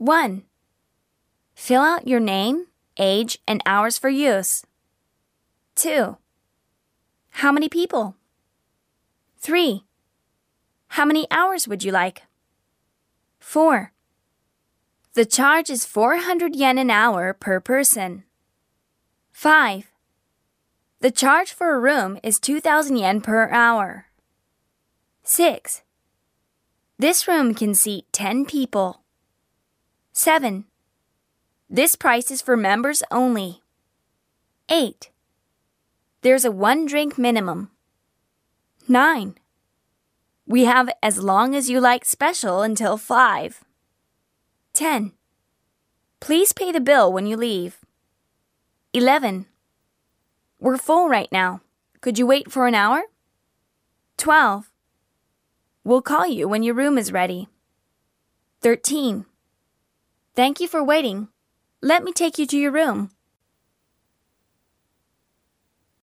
1. Fill out your name, age, and hours for use. 2. How many people? 3. How many hours would you like? 4. The charge is 400 yen an hour per person. 5. The charge for a room is 2000 yen per hour. 6. This room can seat 10 people. 7. This price is for members only. 8. There's a one drink minimum. 9. We have as long as you like special until 5. 10. Please pay the bill when you leave. 11. We're full right now. Could you wait for an hour? 12. We'll call you when your room is ready. 13. Thank you for waiting. Let me take you to your room.